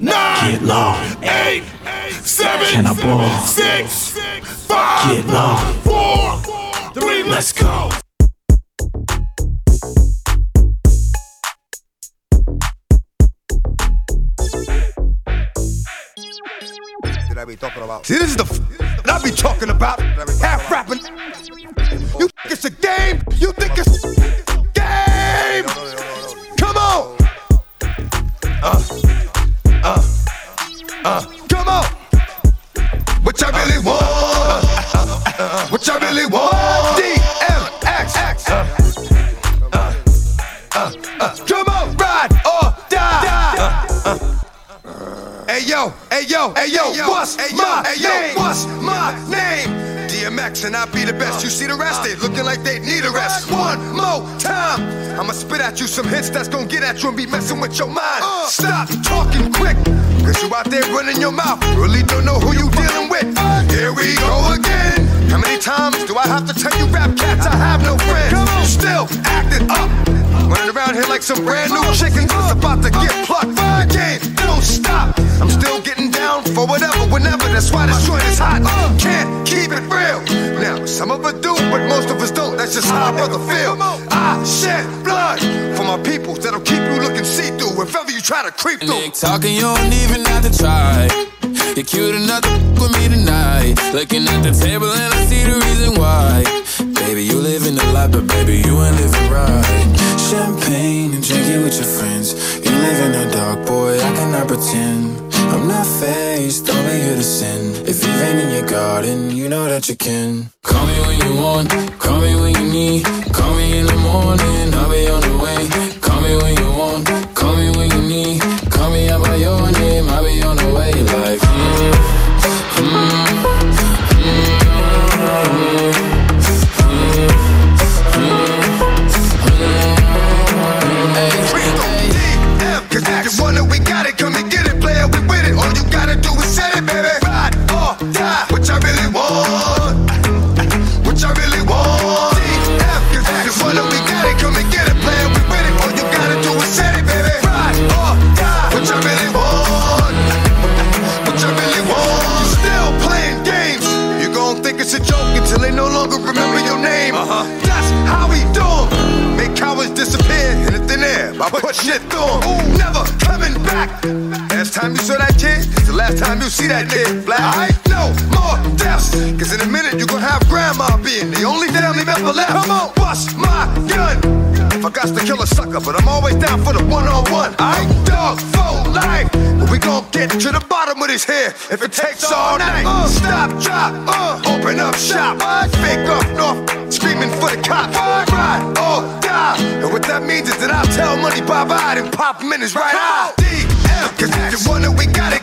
nine, get low, eight, seven, can I ball, six, five, get low, four, three, let's go. I be talking about? See, this is the f- I be talking about. Half rapping. You think it's a game? You think it's game? Come on. Uh, uh, come on. What I really want? Uh, what I really want? DMX. Uh, come on, ride or die. Hey yo, hey yo, hey yo, what's my name? Hey yo, what's my name? DMX and I be the best. You see the rest, they looking like they need a rest. One more time, I'ma spit at you some hits that's gonna get at you and be messing with your mind. Stop talking quick, cause you out there running your mouth. Really don't know who you dealing with. Here we go again. How many times do I have to tell you rap cats I have no friends? Still acting up. Running around here like some brand new chicken that's about to get plucked. The game don't stop. I'm still getting down for whatever, whenever. That's why this joint is hot. Can't keep it real. Now, some of us do, but most of us don't. That's just how I brother feel. I shed blood for my people that'll keep you looking see through if ever you try to creep through. Nick talking, you don't even have to try. You're cute enough to f- with me tonight. Looking at the table and I see the reason why. Baby, you living the life, but baby, you ain't living right. Champagne and drinking with your friends. You live in the dark, boy, I cannot pretend. I'm not faced, don't be here to sin. If you've been in your garden, you know that you can. Call me when you want, call me when you need. Call me in the morning, I'll be on the way. Call me when you want, call me when you need. Call me out by your name, I'll be on the way. Like, mm, mm, but I'm always down for the one-on-one. I dog for life. But we gon' get to the bottom of this here if it takes all night. Uh, stop, drop, uh, open up shop. Fake up north, screaming for the cops. Ride or die. And what that means is that I'll tell money bye-bye and pop him in his right eye. DM, cause if you want it, we got it.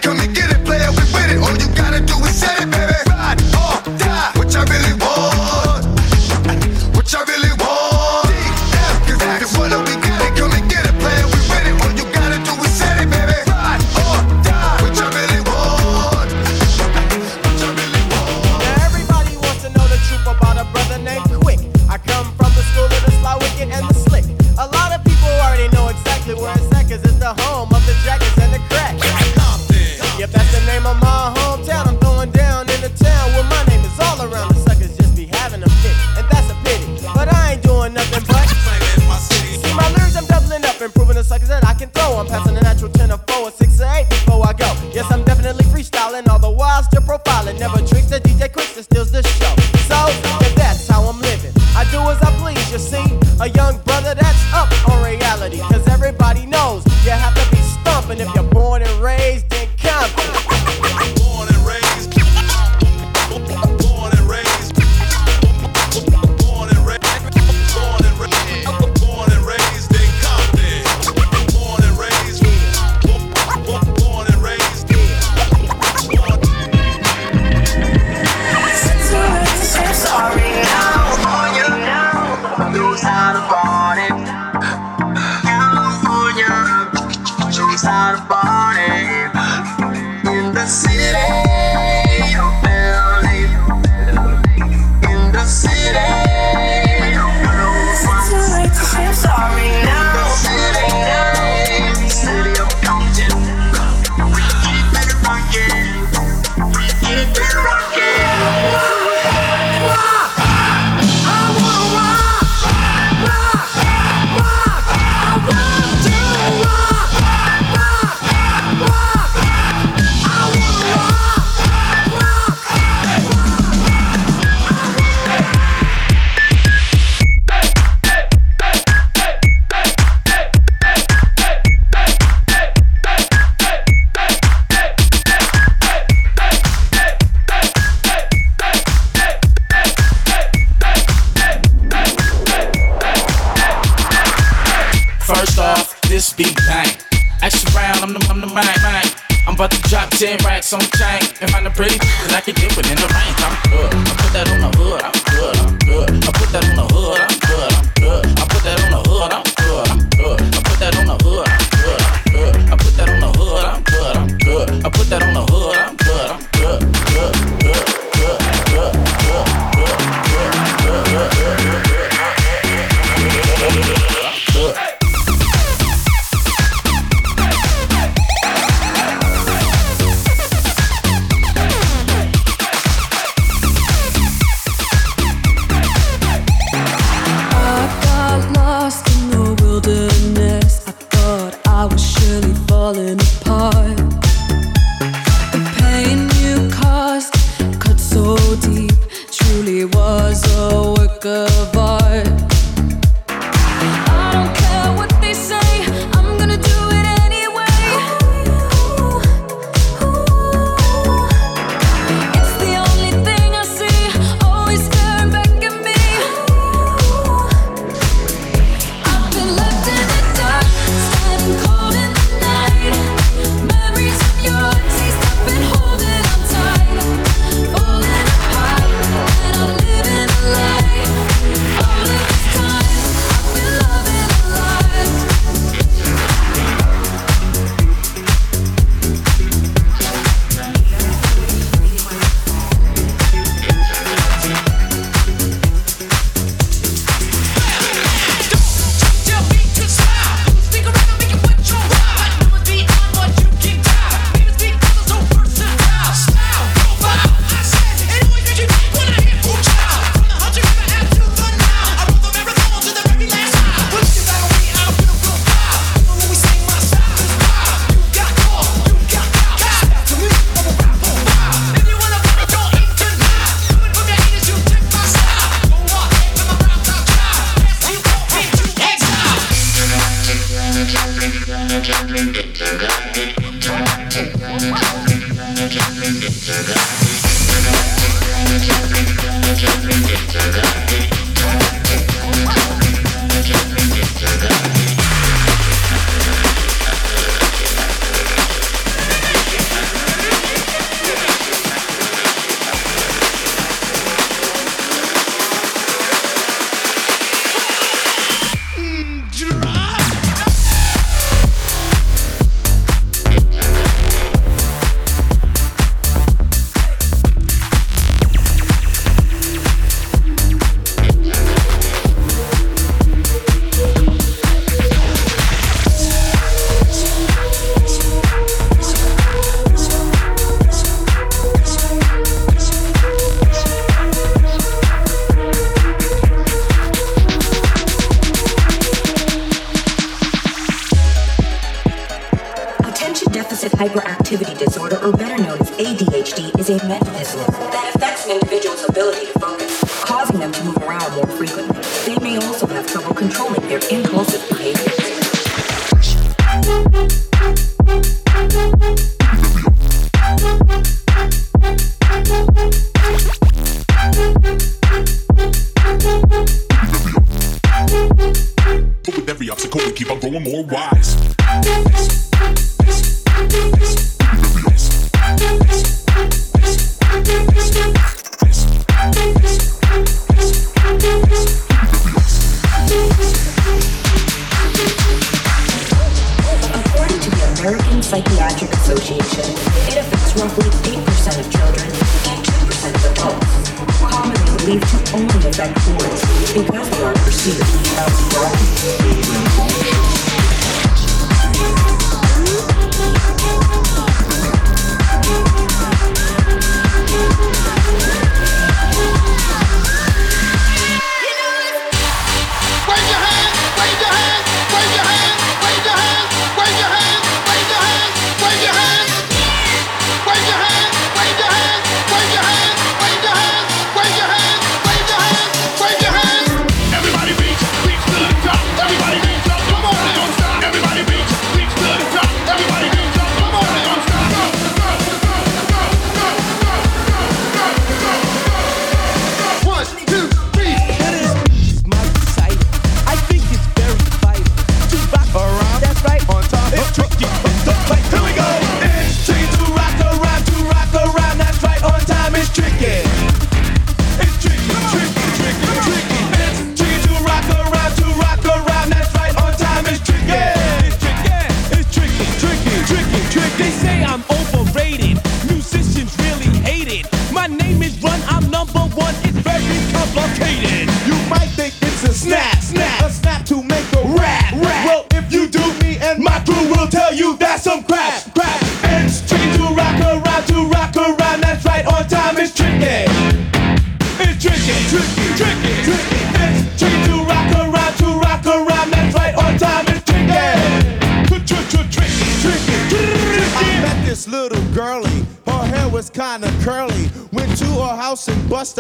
Hyperactivity Disorder, or better known as ADHD, is a mental disorder that affects an individual's ability to focus, causing them to move around more frequently. They may also have trouble controlling their impulsive behavior.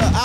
Her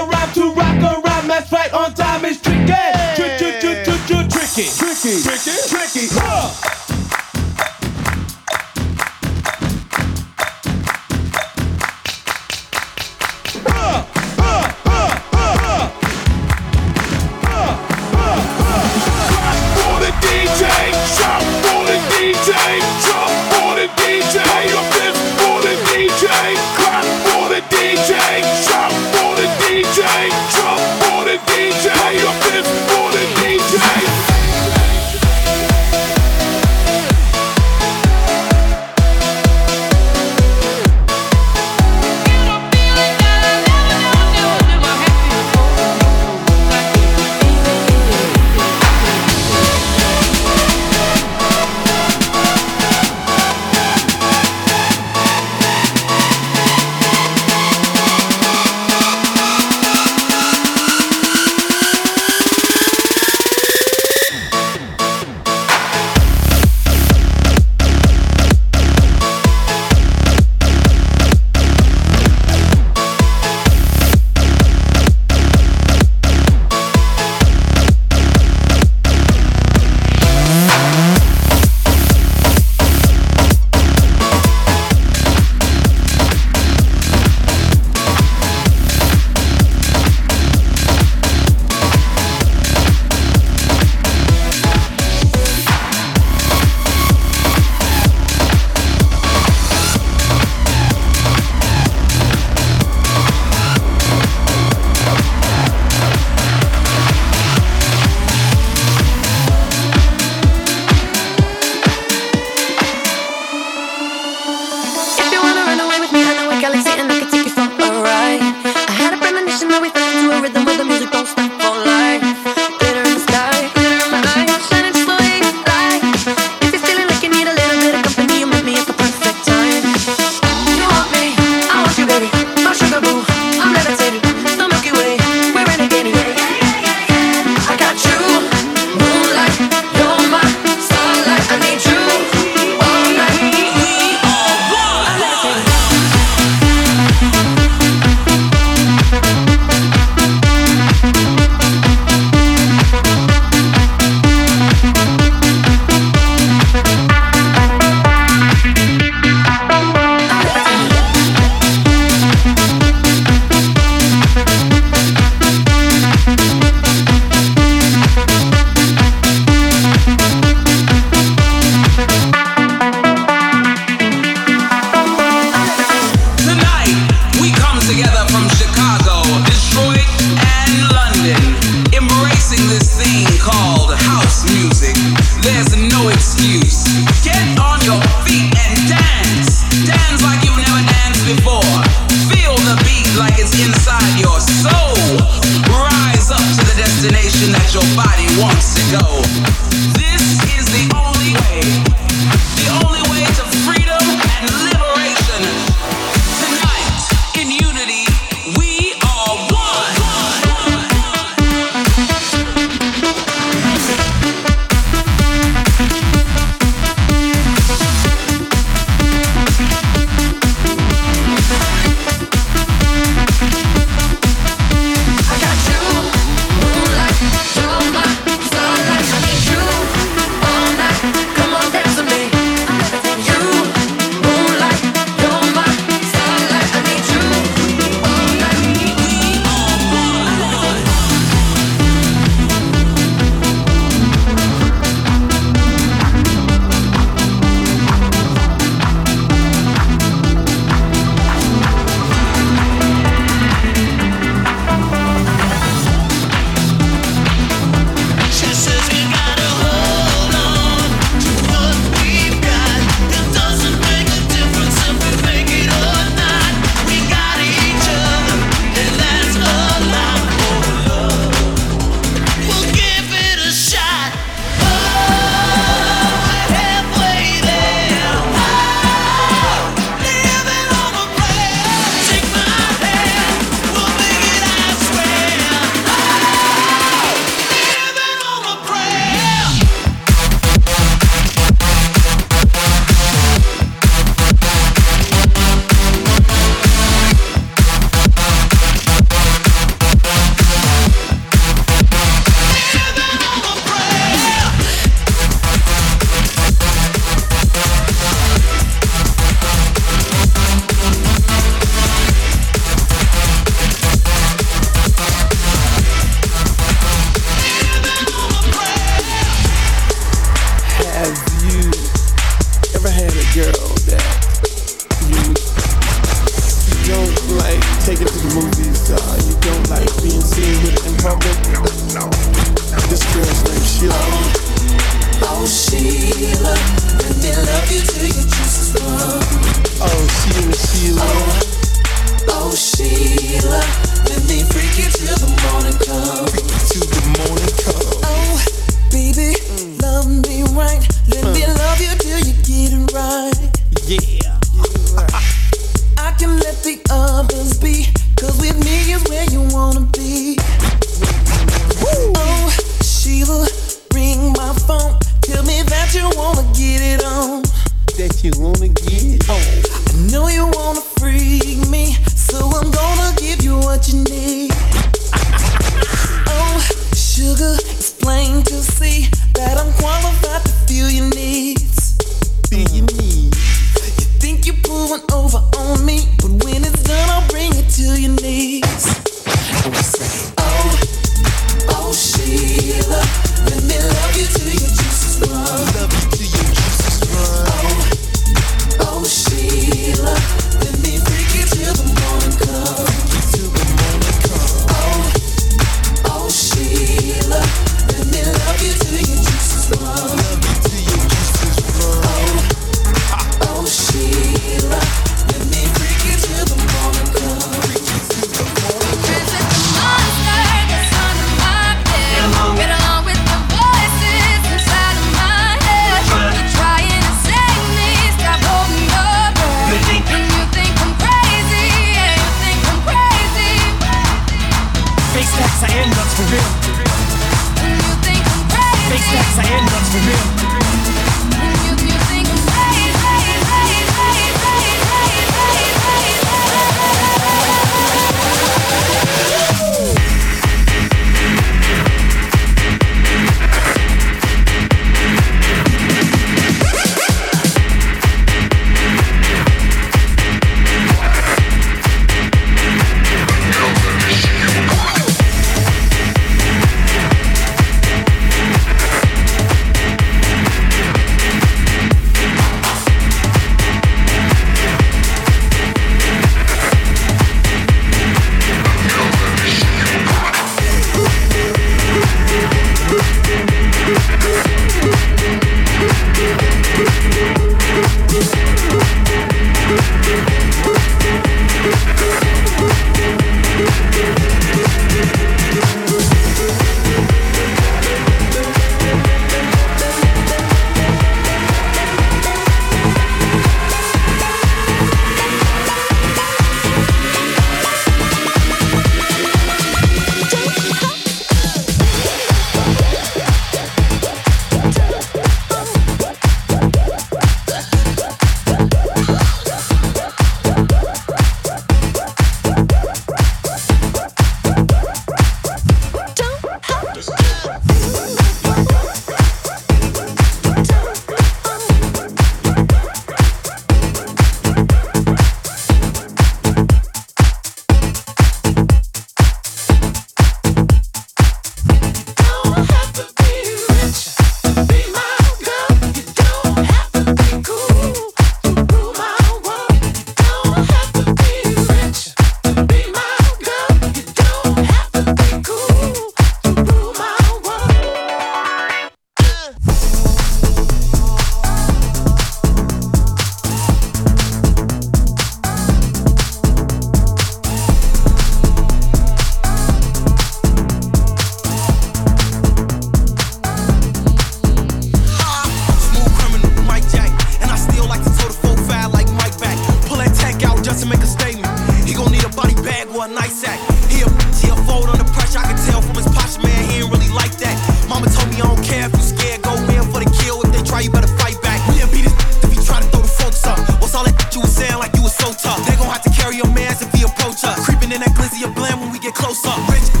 He he a fold under pressure. I can tell from his posture, man, he ain't really like that. Mama told me I don't care if you scared. Go in for the kill. If they try, you better fight back. We'll beat his if he try to throw the folks up. What's all that you was saying like you was so tough? They gon' have to carry your mans if he approach us. Creeping in that glizzy of bland when we get close up. Rich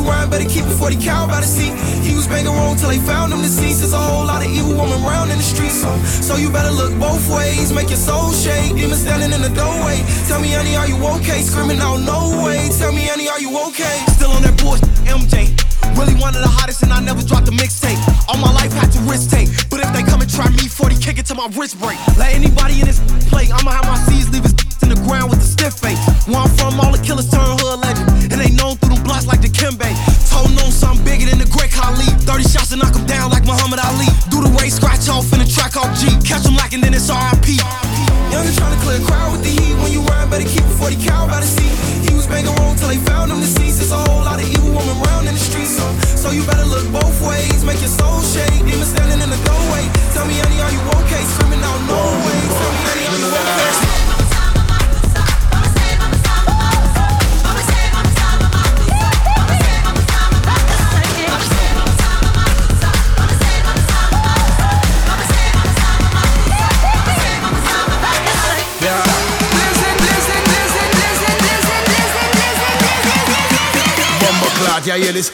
you rhyme, better keep a 40 cow by the seat. He was banging wrong till they found him deceased. There's a whole lot of evil woman around in the streets. So, so you better look both ways, make your soul shake. Demon standing in the doorway. Tell me, honey, are you okay? Screaming out, no way. Tell me, honey, are you okay? Still on that bullshit, MJ. Really one of the hottest, and I never dropped a mixtape. All my life had to risk take. But if they come and try me, 40 kick it to my wrist break. Let anybody in this play, I'ma have my C's leave his the ground with the stiff face. Where I'm from, all the killers turn hood legend. And they known through them blocks like the Kimbe. Told known something bigger than the Great Khali. 30 shots and knock him down like Muhammad Ali. Do the way scratch off in the track off G. Catch him lacking, then it's RIP. Young and trying to clear a crowd with the heat. When you ride, better keep before 40 cow by the seat. He was banging wrong till they found him deceased. There's a whole lot of evil woman around in the streets. So, so you better look both ways. Make your soul shake. Demons Nadia e eles.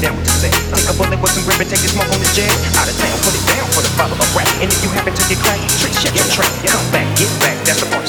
down. Take a bullet with some ribbon, take this smoke on the jet. Out of town, put it down for the follow of rap. And if you happen to get cracked, trick, check your track. Come back, get back, that's the point.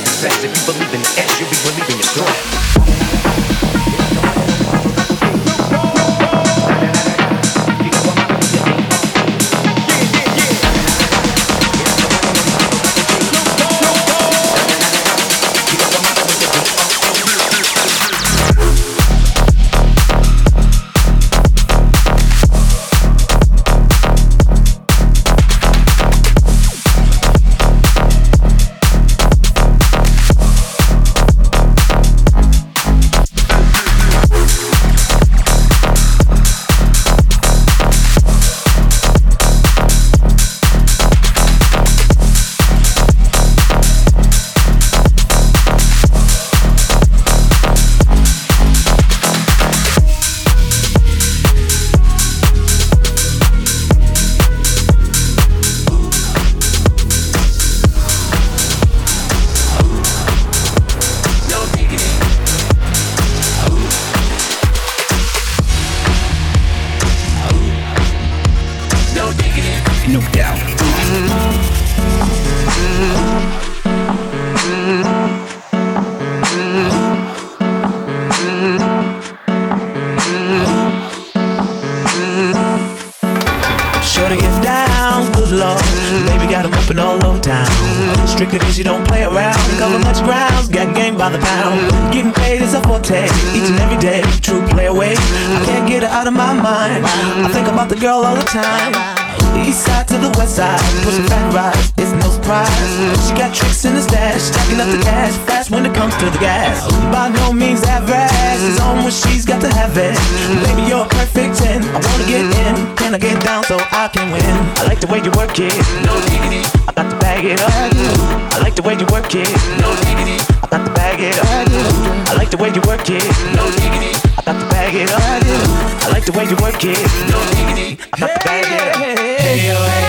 way you work it. No diggity. I got to bag it up. I like the way you work it. No diggity. I got to bag it up. Hey, hey, hey.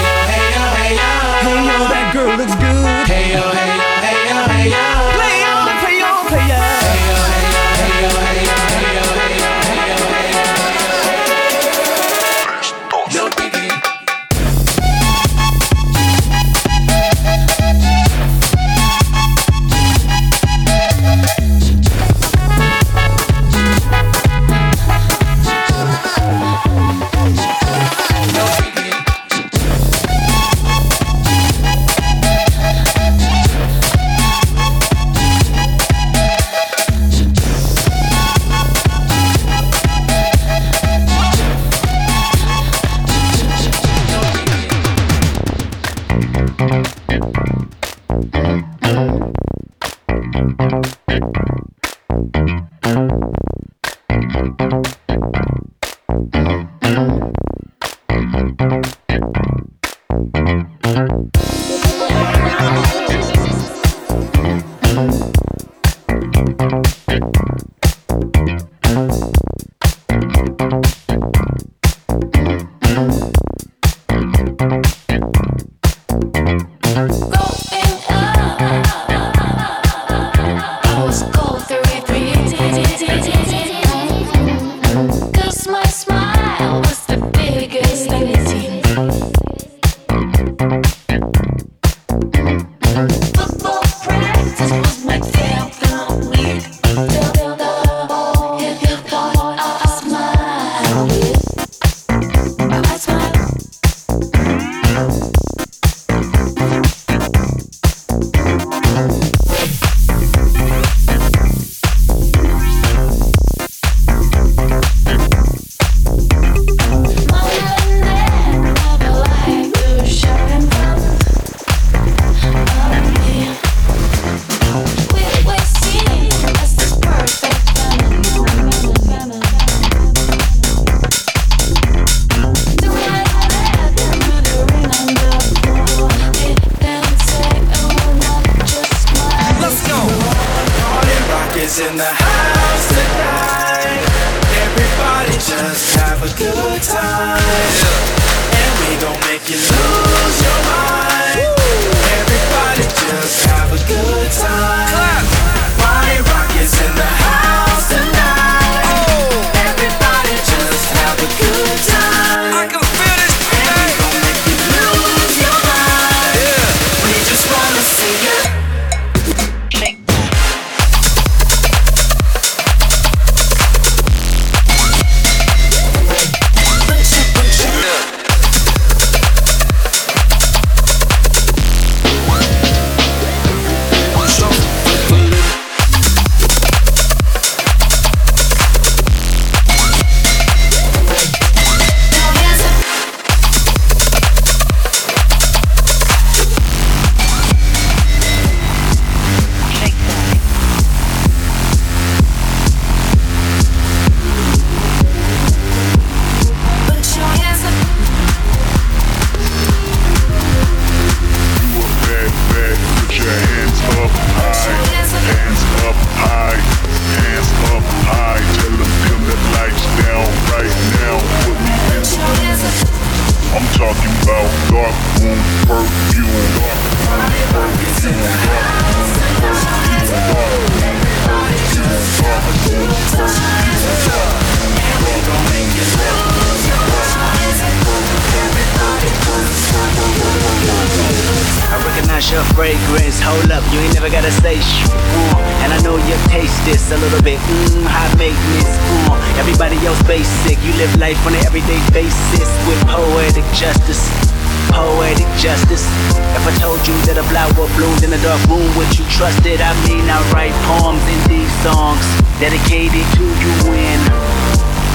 In a dark room, would you trust it? I mean, I write poems in these songs dedicated to you when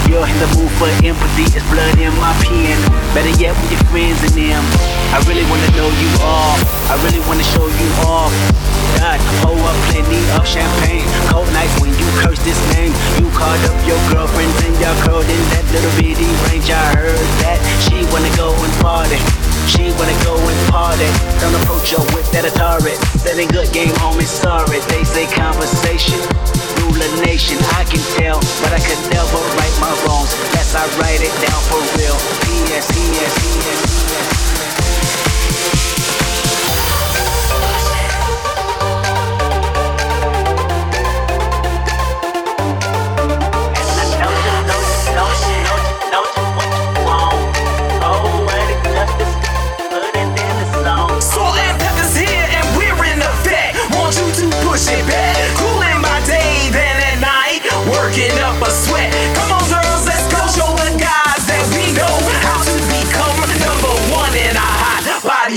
you're in the mood for empathy. It's blood in my pen. Better yet, with your friends and them. I really wanna know you all. I really wanna show you off. God, pour up plenty of champagne. Cold nights when you curse this name. You called up your girlfriends and y'all curled in that little bitty range. I heard that she wanna go and party. She wanna go and party. Don't approach her with that Atari. That ain't good game, homie. Sorry. They say conversation. Rule a nation. I can tell, but I could never right my wrongs. Unless I write it down for real. P.S. P.S. P.S. Salt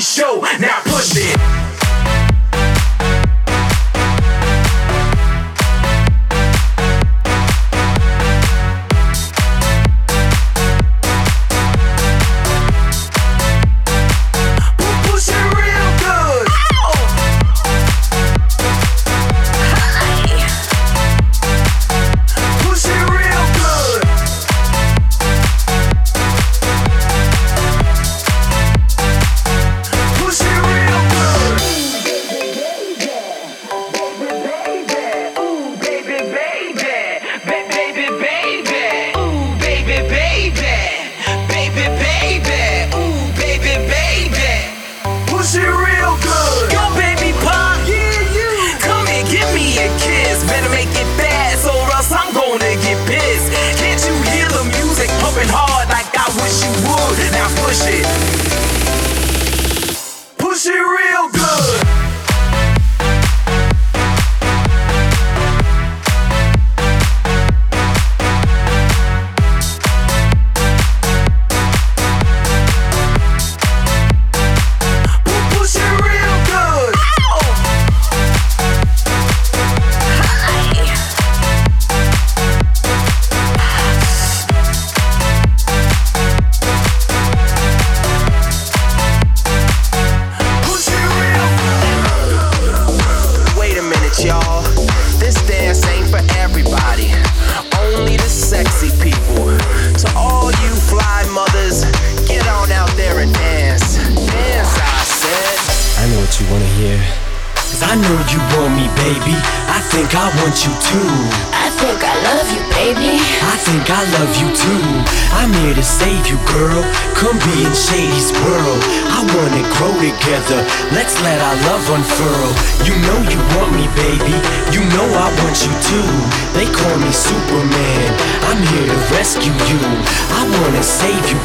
show. Now push it.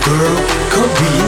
Girl. Come be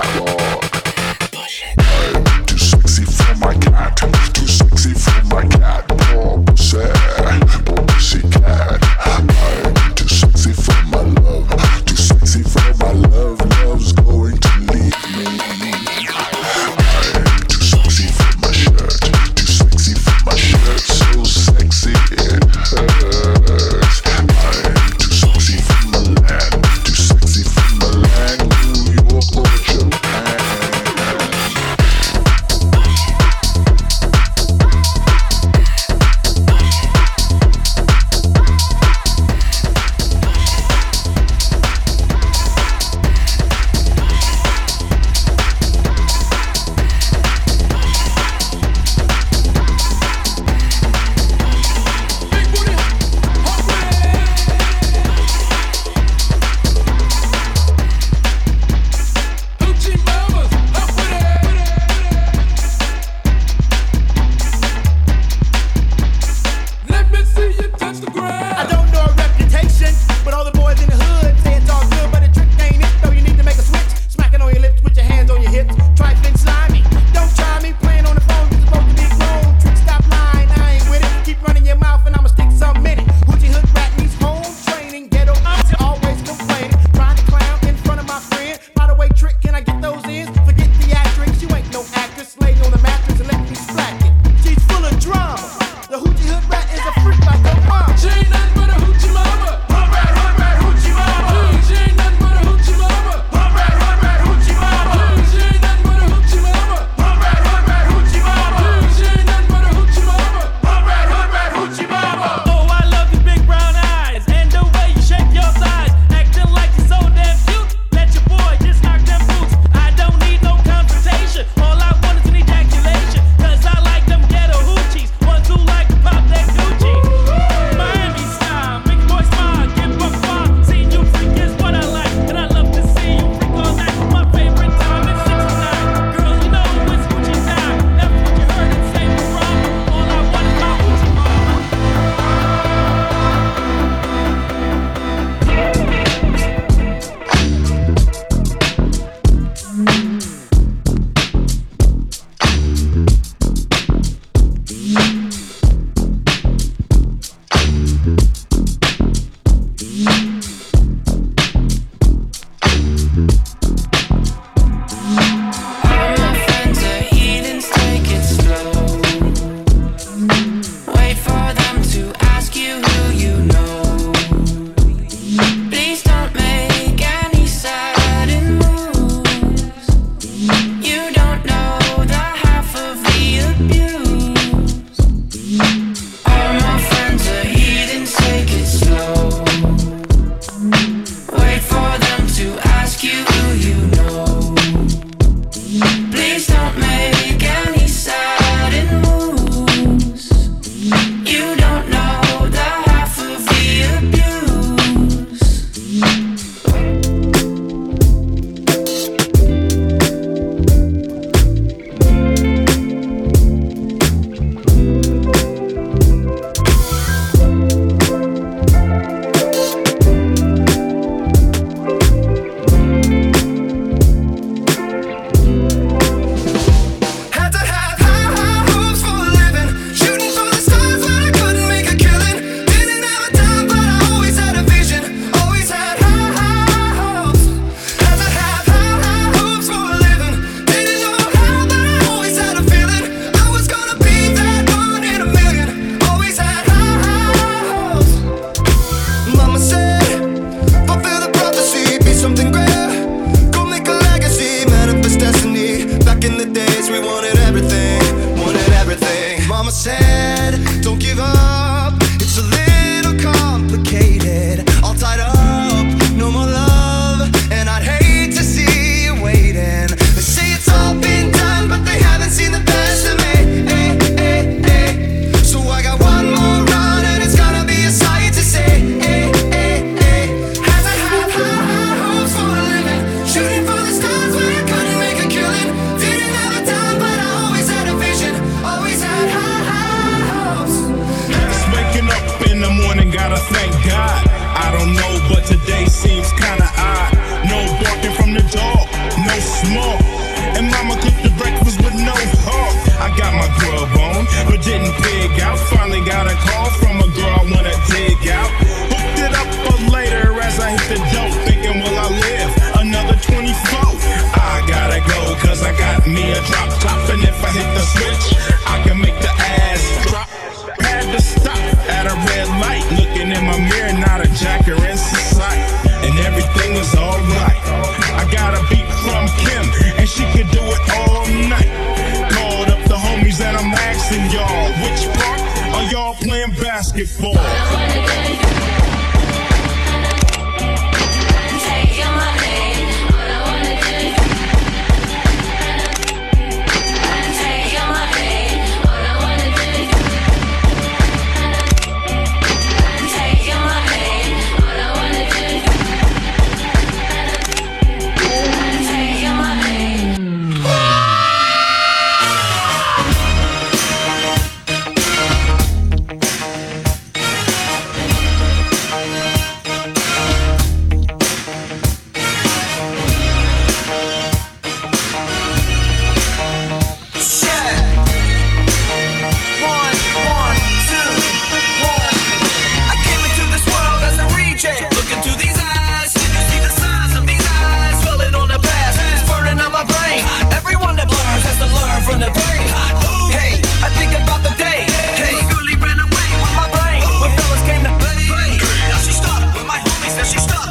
the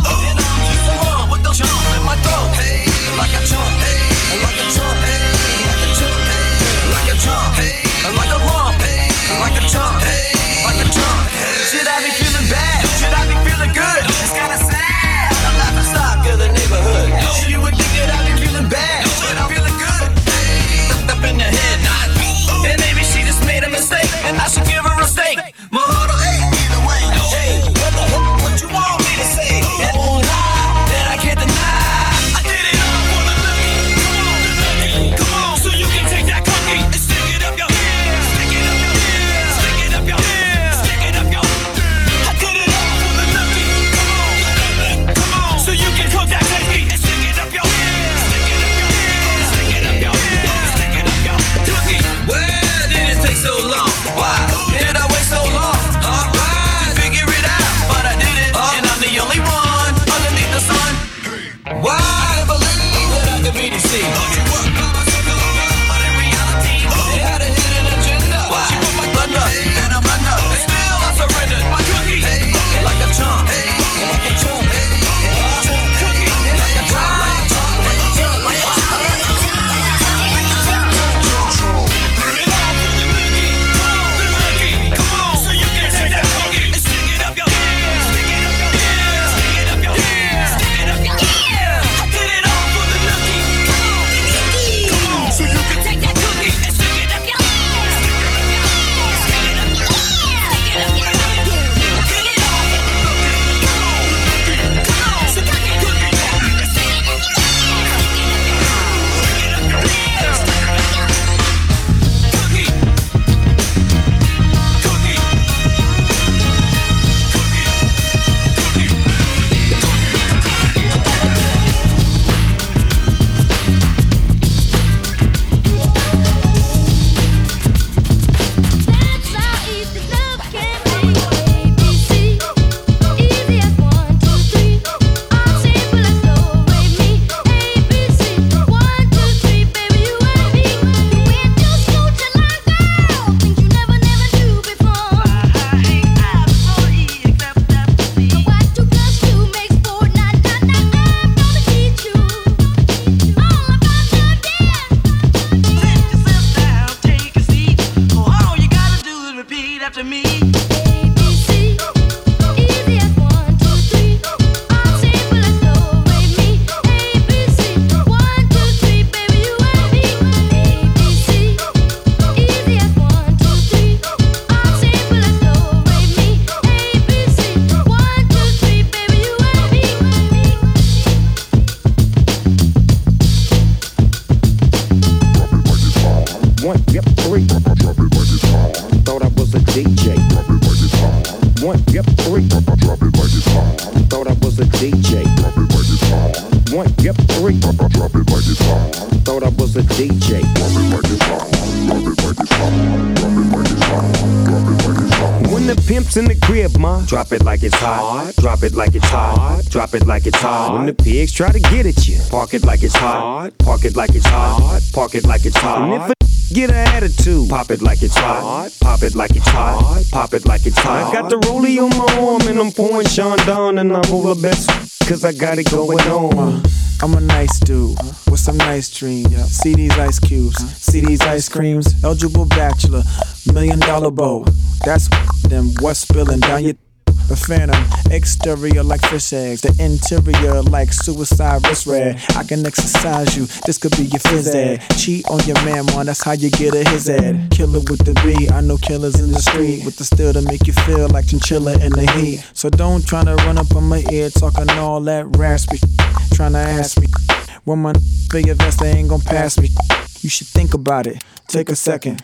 And I'm just one with those yawns in my throat. Hey, like a chunk. Drop it like it's hot. Drop it like it's hot. Drop it like it's hot. When the pigs try to get at you, park it like it's hot. Park it like it's hot. Park it like it's hot. And if a get an attitude, pop it like it's hot. Pop it like it's hot. Pop it like it's hot. I got the rollie on my arm and I'm pouring Chandon and I roll the best cause I got it going on. Uh, I'm a nice dude with some nice dreams. See these ice cubes, uh-huh. see these ice creams. Eligible bachelor, million dollar bow. That's them what's spilling down your. The phantom, exterior like fish eggs, the interior like suicide wrist red. I can exercise you, this could be your phys ed. Cheat on your man, man, that's how you get a his ed. Killer with the B, I know killers in the street with the steel to make you feel like chinchilla in the heat. So don't try to run up on my ear talking all that raspy. Tryna ask me when my your vest, they ain't gon' pass me. You should think about it, take a second.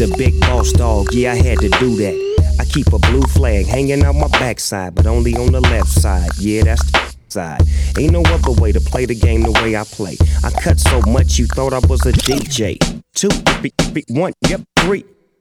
The big boss dog, yeah, I had to do that. I keep a blue flag hanging out my backside, but only on the left side. Yeah, that's the side. Ain't no other way to play the game the way I play. I cut so much you thought I was a DJ. Two, one, yep, three.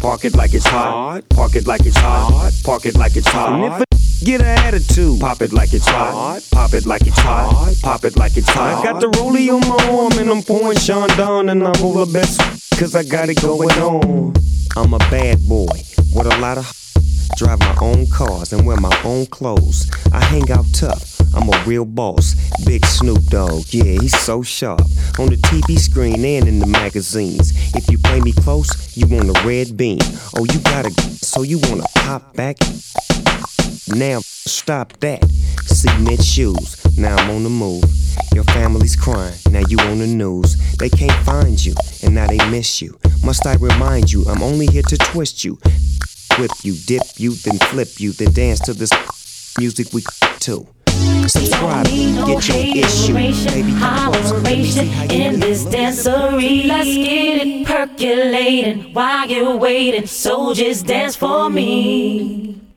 park it like it's hot. Park it like it's hot. Park it like it's hot. And if a Get an attitude. Pop it like it's hot. Pop it like it's hot. Pop it like it's hot. I got the rollie on my arm and I'm pouring Chandon and I roll the best cause I got it going on. I'm a bad boy with a lot of drive my own cars and wear my own clothes. I hang out tough. I'm a real boss. Big Snoop Dogg, yeah, he's so sharp. On the TV screen and in the magazines. If you play me close, you want a red beam. Oh, you gotta, so you wanna pop back? Now stop that. Cement shoes. Now I'm on the move. Your family's crying. Now you on the news. They can't find you, and now they miss you. Must I remind you? I'm only here to twist you, whip you, dip you, then flip you, then dance to this music we to. Subscribe, get your issue. Baby, come close. Let me see how you in this dancery. Let's get it percolating while you're waiting. So just dance for me.